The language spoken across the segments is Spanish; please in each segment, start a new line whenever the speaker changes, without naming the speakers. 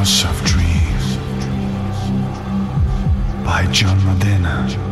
House of Dreams by John Modena.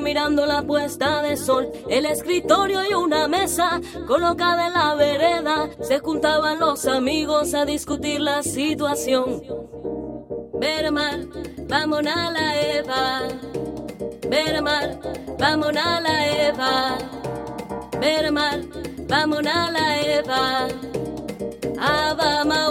Mirando la puesta de sol. El escritorio y una mesa colocada en la vereda, se juntaban los amigos a discutir la situación. Ver mal, vamos a la Eva. Ver mal, vamos a la Eva. Ver mal, vamos a la Eva. Abama,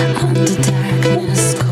under darkness.